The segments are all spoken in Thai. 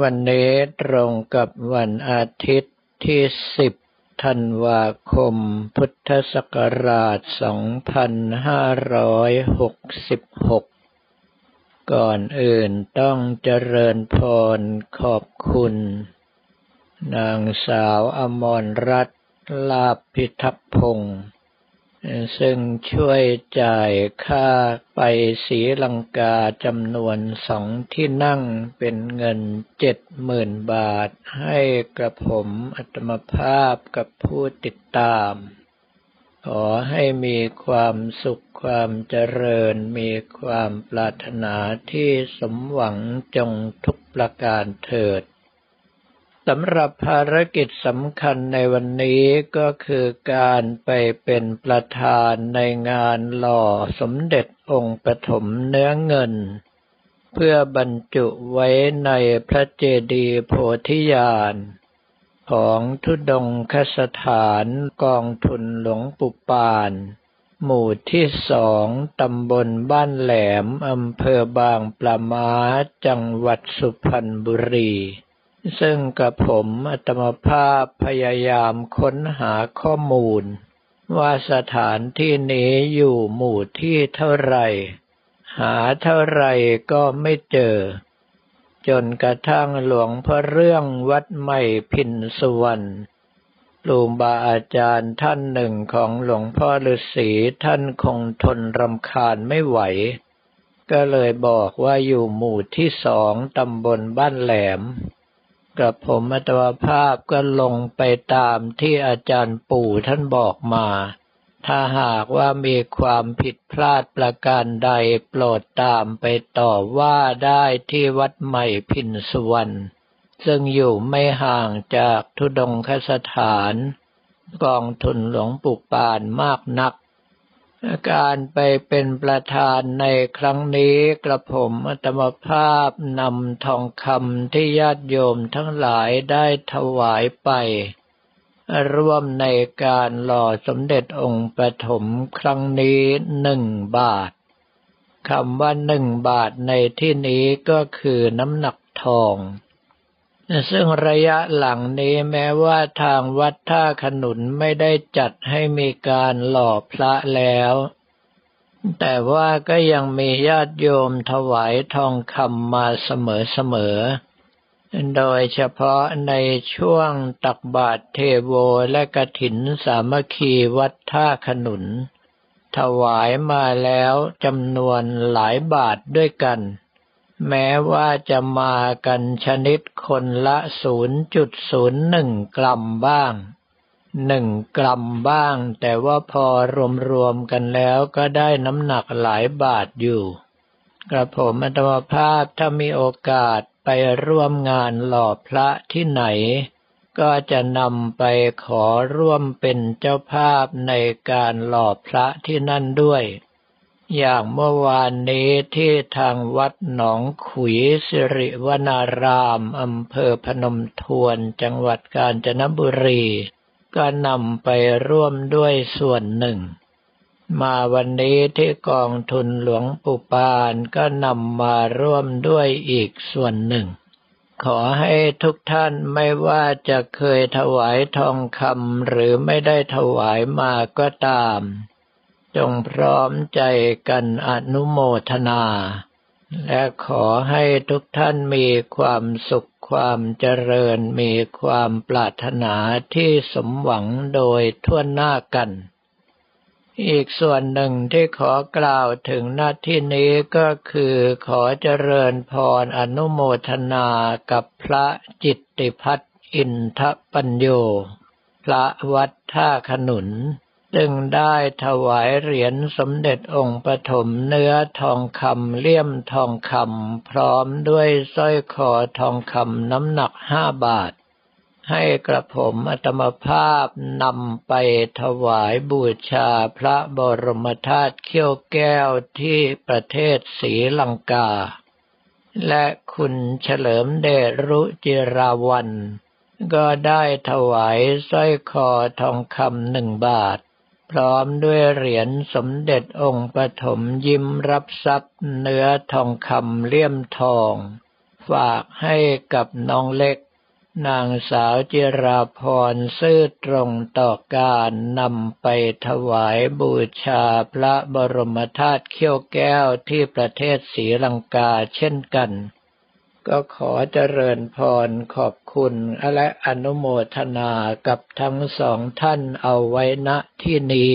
วันนี้ตรงกับวันอาทิตย์ที่สิบธันวาคม พุทธศักราช 2566 ก่อนอื่นต้องเจริญพรขอบคุณ นางสาวอมรรัตน์ลาภพิทักษ์พงศ์ ซึ่งช่วยจ่ายค่าไปศรีลังกาจำนวนสองที่นั่งเป็นเงินเจ็ดหมื่นบาท ให้กระผมอัตมภาพกับผู้ติดตาม ขอให้มีความสุขความเจริญมีความปรารถนาที่สมหวังจงทุกประการเถิด สำหรับภารกิจสำคัญในวันนี้ก็คือการไปเป็นประธานในงานหล่อสมเด็จองค์ปฐมเนื้อเงิน เพื่อบรรจุไว้ในพระเจดีย์โพธิญาณ ของทุดงคสถานกองทุนหลวงปุปานหมู่ที่สองตำบลบ้านแหลมอำเภอบางปละมาจังหวัดสุพรรณบุรี ซึ่งกับผมอัตมภาพพยายามค้นหาข้อมูล ว่าสถานที่นี้อยู่หมู่ที่เท่าไรหาเท่าไรก็ไม่เจอ จนกระทั่งหลวงพ่อเรื่องวัดใหม่พินสุวรรณลูบาอาจารย์ท่านหนึ่งของหลวงพ่อฤาษีท่านคงทนรำคาญไม่ไหว ก็เลยบอกว่าอยู่หมู่ที่สองตำบลบ้านแหลม กับผมอัตวภาพก็ลงไปตามที่อาจารย์ปู่ท่านบอกมา ถ้าหากว่ามีความผิดพลาดประการใดโปรดตามไปต่อว่าได้ที่วัดใหม่พินสุวรรณซึ่งอยู่ไม่ห่างจากทุดงคสถาน กองทุนหลวงปู่ปานมากนัก การไปเป็นประธานในครั้งนี้กระผมอัตมภาพนำทองคำที่ญาติโยมทั้งหลายได้ถวายไป ร่วมในการหล่อสมเด็จองค์ปฐมครั้งนี้หนึ่งบาทคำว่าหนึ่งบาทในที่นี้ก็คือน้ำหนักทอง ซึ่งระยะหลังนี้แม้ว่าทางวัดท่าขนุนไม่ได้จัดให้มีการหล่อพระแล้ว แต่ว่าก็ยังมีญาติโยมถวายทองคำมาเสมอๆ โดยเฉพาะในช่วงตักบาตรเทโวและกระถินสามัคคีวัดท่าขนุน ถวายมาแล้วจำนวนหลายบาทด้วยกัน แม้ว่าจะมากันชนิดคนละ 0.01 กรัมบ้างหนึ่งกรัมบ้าง แต่ว่าพอรวมๆกันแล้วก็ได้น้ำหนักหลายบาทอยู่กระผมอัตมภาพถ้ามีโอกาสไปร่วมงานหล่อพระที่ไหน ก็จะนำไปขอร่วมเป็นเจ้าภาพในการหล่อพระที่นั่นด้วย อย่างเมื่อวานนี้ที่ทางวัดหนองขุยสิริวนารามอำเภอพนมทวนจังหวัดกาญจนบุรี ก็นำไปร่วมด้วยส่วนหนึ่ง มาวันนี้ที่กองทุนหลวงปู่ปานก็นำมาร่วมด้วยอีกส่วนหนึ่ง ขอให้ทุกท่านไม่ว่าจะเคยถวายทองคำหรือไม่ได้ถวายมาก็ตาม จงพร้อมใจกันอนุโมทนา และขอให้ทุกท่านมีความสุขความเจริญมีความปรารถนาที่สมหวังโดยทั่วหน้ากัน อีกส่วนหนึ่งที่ขอกล่าวถึงหน้าที่นี้ก็คือขอเจริญพรอนุโมทนากับพระจิตติพัฒอินทปัญโย พระวัดท่าขนุน จึงได้ถวายเหรียญสมเด็จองค์ปฐมเนื้อทองคำเลี่ยมทองคำพร้อมด้วยสร้อยคอทองคำน้ำหนักห้าบาท ให้กระผมอัตมภาพนำไปถวายบูชาพระบรมธาตุเขี้ยวแก้วที่ประเทศศรีลังกา และคุณเฉลิมเดชรุจิราวัน ก็ได้ถวายสร้อยคอทองคำหนึ่งบาท พร้อมด้วยเหรียญสมเด็จองค์ปฐมยิ้มรับทรัพย์เนื้อทองคำเลี่ยมทอง ฝากให้กับน้องเล็ก นางสาวจิราพรซื่อตรงต่อการนำไปถวายบูชาพระบรมธาตุเขี้ยวแก้วที่ประเทศศรีลังกาเช่นกัน ก็ขอเจริญพรขอบคุณและอนุโมทนากับทั้งสองท่านเอาไว้ณที่นี้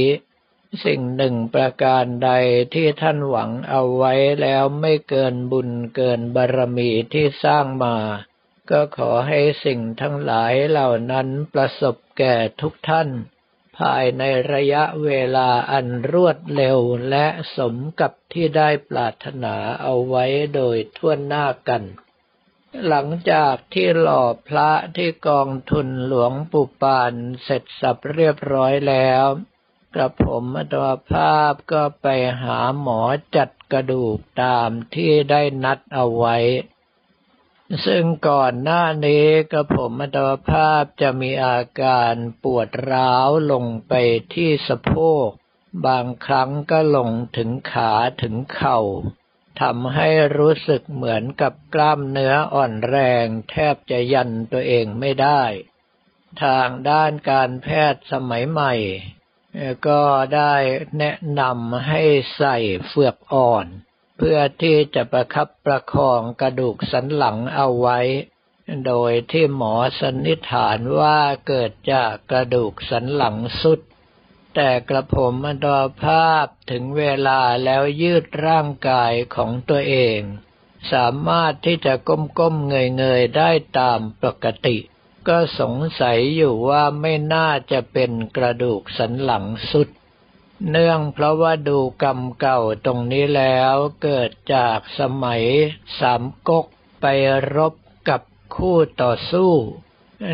สิ่งหนึ่งประการใดที่ท่านหวังเอาไว้แล้วไม่เกินบุญเกินบารมีที่สร้างมา ก็ขอให้สิ่งทั้งหลายเหล่านั้นประสบแก่ทุกท่าน ภายในระยะเวลาอันรวดเร็วและสมกับที่ได้ปรารถนาเอาไว้โดยทั่วหน้ากัน หลังจากที่หล่อพระที่กองทุนหลวงปู่ปานเสร็จสับเรียบร้อยแล้ว กระผมอัตวภาพก็ไปหาหมอจัดกระดูกตามที่ได้นัดเอาไว้ ซึ่งก่อนหน้านี้กระผมอัตวภาพจะมีอาการปวดร้าวลงไปที่สะโพก บางครั้งก็ลงถึงขาถึงเข่า ทำให้รู้สึกเหมือนกับกล้ามเนื้ออ่อนแรง แทบจะยันตัวเองไม่ได้ ทางด้านการแพทย์สมัยใหม่ ก็ได้แนะนำให้ใส่เฟือกอ่อน เพื่อที่จะประคับประคองกระดูกสันหลังเอาไว้ โดยที่หมอสันนิษฐานว่าเกิดจากกระดูกสันหลังสุด แต่กระผมอันดภาพถึงเวลาแล้วยืดร่างกายของตัวเอง สามารถที่จะก้มๆเงยๆได้ตามปกติ ก็สงสัยอยู่ว่าไม่น่าจะเป็นกระดูกสันหลังสุด เนื่องเพราะว่าดูกรรมเก่าตรงนี้แล้วเกิดจากสมัยสามก๊กไปรบกับคู่ต่อสู้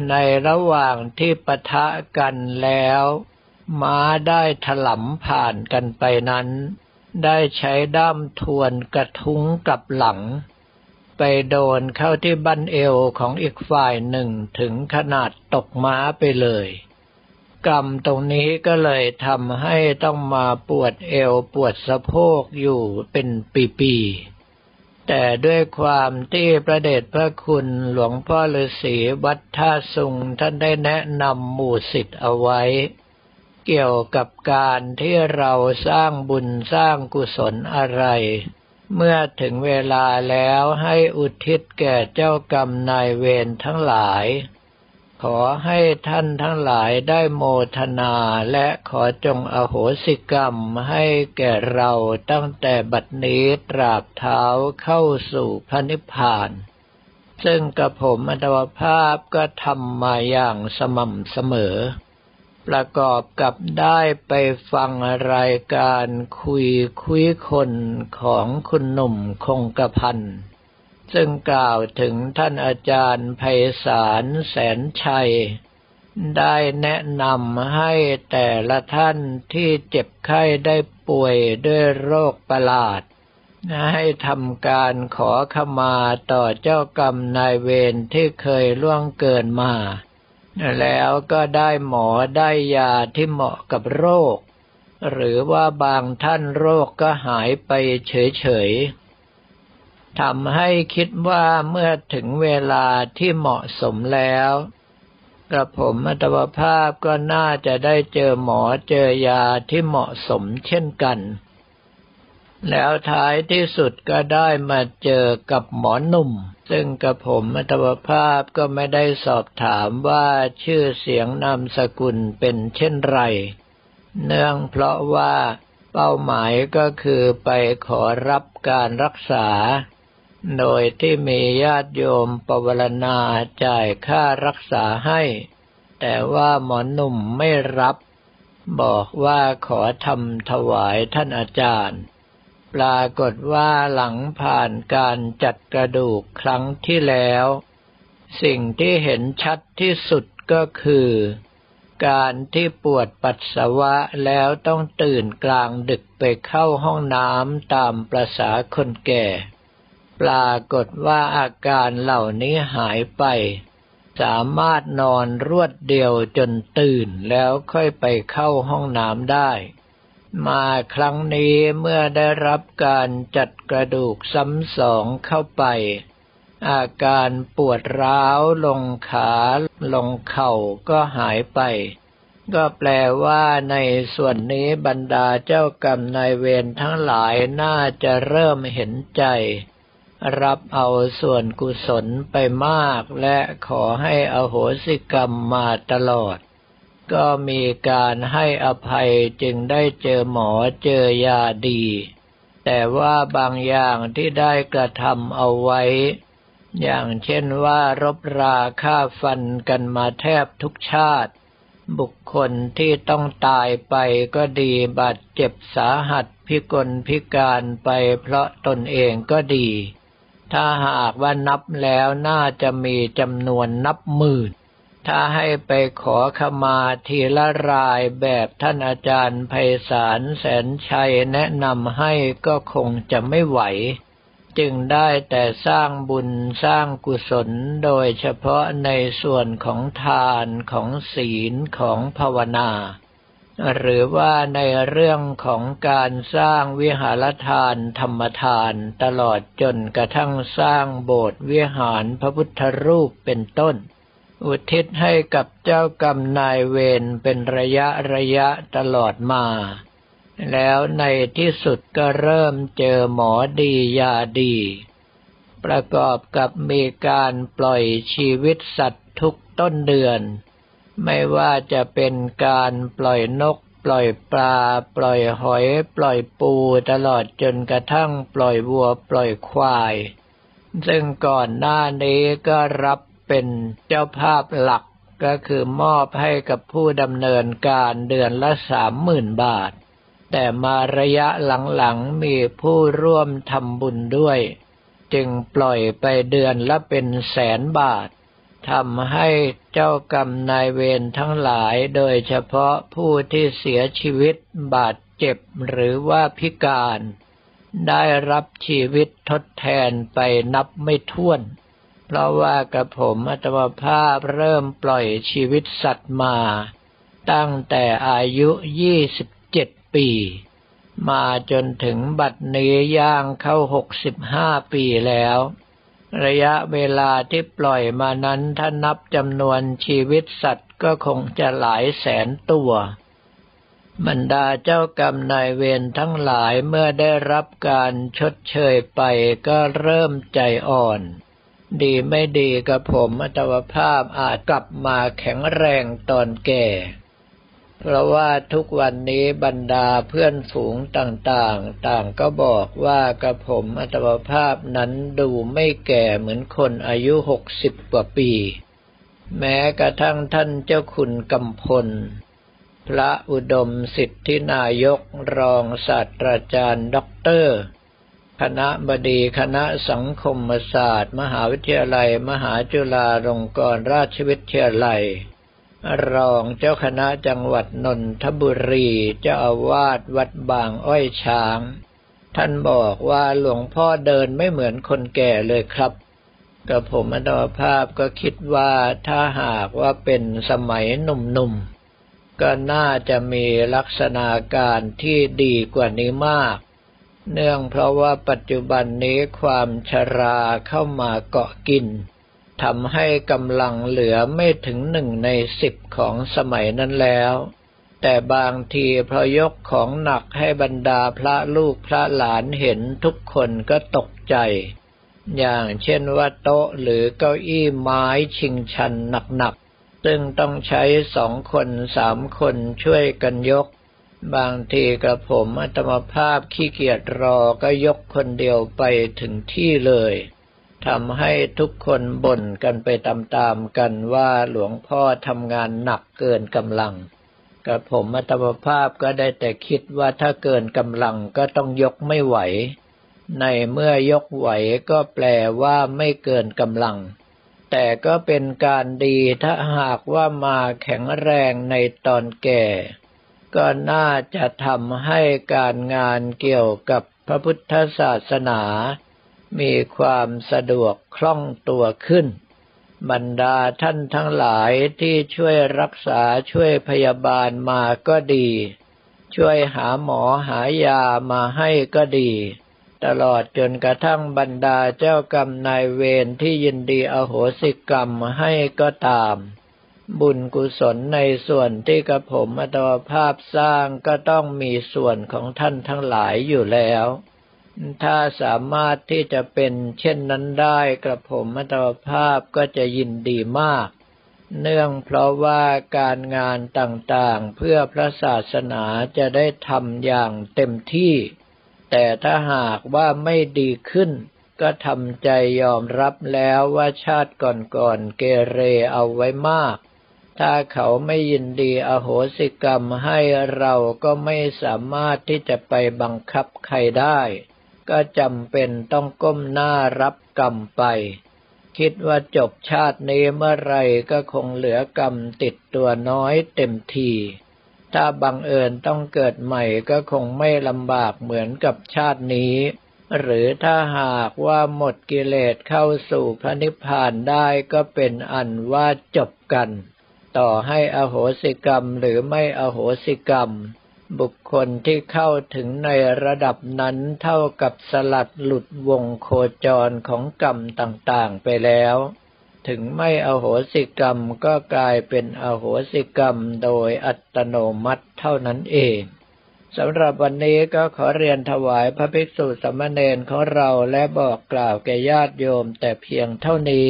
ในระหว่างที่ปะทะกันแล้ว ม้าได้ถลำผ่านกันไปนั้น ได้ใช้ด้ามทวนกระทุ้งกับหลัง ไปโดนเข้าที่บั้นเอวของอีกฝ่ายหนึ่งถึงขนาดตกม้าไปเลย กรรมตรงนี้ก็เลยทำให้ต้องมาปวดเอวปวดสะโพกอยู่เป็นปีๆแต่ด้วยความที่ประเดชพระคุณหลวงพ่อฤาษีวัดท่าสุงท่านได้แนะนำหมู่สิทธิ์เอาไว้ เกี่ยวกับการที่เราสร้างบุญสร้างกุศลอะไร เมื่อถึงเวลาแล้วให้อุทิศแก่เจ้ากรรมนายเวรทั้งหลาย ขอให้ท่านทั้งหลายได้โมทนาและขอจงอโหสิกรรมให้แก่เราตั้งแต่บัดนี้ตราบเท้าเข้าสู่พระนิพพานซึ่งกระผมอัตวภาพก็ทำมาอย่างสม่ำเสมอ ประกอบกับได้ไปฟังรายการคุยคุยคนของคุณหนุ่มคงกระพันซึ่งกล่าวถึงท่านอาจารย์ไพศาลแสนชัย ได้แนะนำให้แต่ละท่านที่เจ็บไข้ได้ป่วยด้วยโรคประหลาด ให้ทำการขอขมาต่อเจ้ากรรมนายเวรที่เคยล่วงเกินมา แล้วก็ได้หมอได้ยาที่เหมาะกับโรค หรือว่าบางท่านโรคก็หายไปเฉยๆทำให้คิดว่าเมื่อถึงเวลาที่เหมาะสมแล้วกระผมอัตวภาพก็น่าจะได้เจอหมอเจอยาที่เหมาะสมเช่นกัน แล้วท้ายที่สุดก็ได้มาเจอกับหมอหนุ่ม ซึ่งกระผมอัตวภาพก็ไม่ได้สอบถามว่าชื่อเสียงนามสกุลเป็นเช่นไร เนื่องเพราะว่าเป้าหมายก็คือไปขอรับการรักษา โดยที่มีญาติโยมปวารณาจ่ายค่ารักษาให้ แต่ว่าหมอหนุ่มไม่รับ บอกว่าขอทำถวายท่านอาจารย์ ปรากฏว่าหลังผ่านการจัดกระดูกครั้งที่แล้ว สิ่งที่เห็นชัดที่สุดก็คือ การที่ปวดปัสสาวะแล้วต้องตื่นกลางดึกไปเข้าห้องน้ำตามประษาคนแก่ ปรากฏว่าอาการเหล่านี้หายไป สามารถนอนรวดเดียวจนตื่นแล้วค่อยไปเข้าห้องน้ำได้ มาครั้งนี้เมื่อได้รับการจัดกระดูกซ้ำสองเข้าไป อาการปวดร้าวลงขาลงเข่าก็หายไป ก็แปลว่าในส่วนนี้บรรดาเจ้ากรรมนายเวรทั้งหลายน่าจะเริ่มเห็นใจ รับเอาส่วนกุศลไปมากและขอให้อโหสิกรรมมาตลอด ก็มีการให้อภัยจึงได้เจอหมอเจอยาดี แต่ว่าบางอย่างที่ได้กระทำเอาไว้ อย่างเช่นว่ารบราฆ่าฟันกันมาแทบทุกชาติ บุคคลที่ต้องตายไปก็ดีบาดเจ็บสาหัสพิกลพิการไปเพราะตนเองก็ดี ถ้าหากว่านับแล้วน่าจะมีจำนวนนับหมื่น ถ้าให้ไปขอขมาทีละรายแบบท่านอาจารย์ไพศาลแสนชัยแนะนำให้ก็คงจะไม่ไหว จึงได้แต่สร้างบุญสร้างกุศลโดยเฉพาะในส่วนของทานของศีลของภาวนา หรือว่าในเรื่องของการสร้างวิหารทานธรรมทานตลอดจนกระทั่งสร้างโบสถ์วิหารพระพุทธรูปเป็นต้น อุทิศให้กับเจ้ากรรมนายเวรเป็นระยะระยะตลอดมา แล้วในที่สุดก็เริ่มเจอหมอดียาดี ประกอบกับมีการปล่อยชีวิตสัตว์ทุกต้นเดือน ไม่ว่าจะเป็นการปล่อยนก ปล่อยปลา ปล่อยหอย ปล่อยปูตลอดจนกระทั่งปล่อยวัวปล่อยควาย ซึ่งก่อนหน้านี้ก็รับ เป็นเจ้าภาพหลักก็คือมอบให้กับผู้ดำเนินการเดือนละสามหมื่นบาท แต่มาระยะหลังๆมีผู้ร่วมทำบุญด้วย จึงปล่อยไปเดือนละเป็นแสนบาททำให้เจ้ากรรมนายเวรทั้งหลายโดยเฉพาะผู้ที่เสียชีวิตบาดเจ็บหรือว่าพิการ ได้รับชีวิตทดแทนไปนับไม่ถ้วน เพราะว่ากระผมอัตมภาพเริ่มปล่อยชีวิตสัตว์มา ตั้งแต่อายุยี่สิบเจ็ดปี มาจนถึงบัดนี้ย่างเข้าหกสิบห้าปีแล้ว ระยะเวลาที่ปล่อยมานั้นถ้านับจำนวนชีวิตสัตว์ก็คงจะหลายแสนตัวบรรดาเจ้ากรรมนายเวรทั้งหลายเมื่อได้รับการชดเชยไปก็เริ่มใจอ่อน ดีไม่ดีกับผมอัตวภาพอาจกลับมาแข็งแรงตอนแก่ เพราะว่าทุกวันนี้บรรดาเพื่อนฝูงต่างๆ ต่างก็บอกว่ากระผมอัตภาพนั้นดูไม่แก่เหมือนคนอายุหกสิบกว่าปี แม้กระทั่งท่านเจ้าคุณกำพล พระอุดมสิทธินายกรองศาสตราจารย์ด็อกเตอร์ คณะบดีคณะสังคมศาสตร์ มหาวิทยาลัย มหาจุฬาลงกรณราชวิทยาลัย รองเจ้าคณะจังหวัดนนทบุรี เจ้าอาวาสวัดบางอ้อยช้าง ท่านบอกว่าหลวงพ่อเดินไม่เหมือนคนแก่เลยครับกับผมอัตภาพก็คิดว่าถ้าหากว่าเป็นสมัยหนุ่มๆก็น่าจะมีลักษณะการที่ดีกว่านี้มาก เนื่องเพราะว่าปัจจุบันนี้ความชราเข้ามาเกาะกินทำให้กำลังเหลือไม่ถึงหนึ่งในสิบของสมัยนั้นแล้ว แต่บางทีพอยกของหนักให้บรรดาพระลูกพระหลานเห็นทุกคนก็ตกใจ อย่างเช่นว่าโต๊ะหรือเก้าอี้ไม้ชิงชันหนักๆซึ่งต้องใช้สองคนสามคนช่วยกันยก บางทีกระผมอัตมภาพขี้เกียจรอก็ยกคนเดียวไปถึงที่เลยทำให้ทุกคนบ่นกันไปตามๆกันว่าหลวงพ่อทำงานหนักเกินกำลังกับผมมัตมภาพก็ได้แต่คิดว่าถ้าเกินกำลังก็ต้องยกไม่ไหว ในเมื่อยกไหวก็แปลว่าไม่เกินกำลัง แต่ก็เป็นการดีถ้าหากว่ามาแข็งแรงในตอนแก่ ก็น่าจะทำให้การงานเกี่ยวกับพระพุทธศาสนา มีความสะดวกคล่องตัวขึ้น บรรดาท่านทั้งหลายที่ช่วยรักษาช่วยพยาบาลมาก็ดี ช่วยหาหมอหายามาให้ก็ดี ตลอดจนกระทั่งบรรดาเจ้ากรรมนายเวรที่ยินดีอโหสิกรรมให้ก็ตาม บุญกุศลในส่วนที่กระผมอัตวภาพสร้างก็ต้องมีส่วนของท่านทั้งหลายอยู่แล้ว ถ้าสามารถที่จะเป็นเช่นนั้นได้กระผมอัตวภาพก็จะยินดีมาก เนื่องเพราะว่าการงานต่างๆเพื่อพระศาสนาจะได้ทำอย่างเต็มที่ แต่ถ้าหากว่าไม่ดีขึ้นก็ทำใจยอมรับแล้วว่าชาติก่อนๆเกเรเอาไว้มาก ถ้าเขาไม่ยินดีอโหสิกรรมให้เราก็ไม่สามารถที่จะไปบังคับใครได้ ก็จำเป็นต้องก้มหน้ารับกรรมไป คิดว่าจบชาตินี้เมื่อไรก็คงเหลือกรรมติดตัวน้อยเต็มทีถ้าบังเอิญต้องเกิดใหม่ก็คงไม่ลำบากเหมือนกับชาตินี้ หรือถ้าหากว่าหมดกิเลสเข้าสู่พระนิพพานได้ก็เป็นอันว่าจบกัน ต่อให้อโหสิกรรมหรือไม่อโหสิกรรม บุคคลที่เข้าถึงในระดับนั้นเท่ากับสลัดหลุดวงโคจรของกรรมต่างๆไปแล้ว ถึงไม่อโหสิกรรมก็กลายเป็นอโหสิกรรมโดยอัตโนมัติเท่านั้นเองสำหรับวันนี้ก็ขอเรียนถวายพระภิกษุสมณเณรของเราและบอกกล่าวแก่ญาติโยมแต่เพียงเท่านี้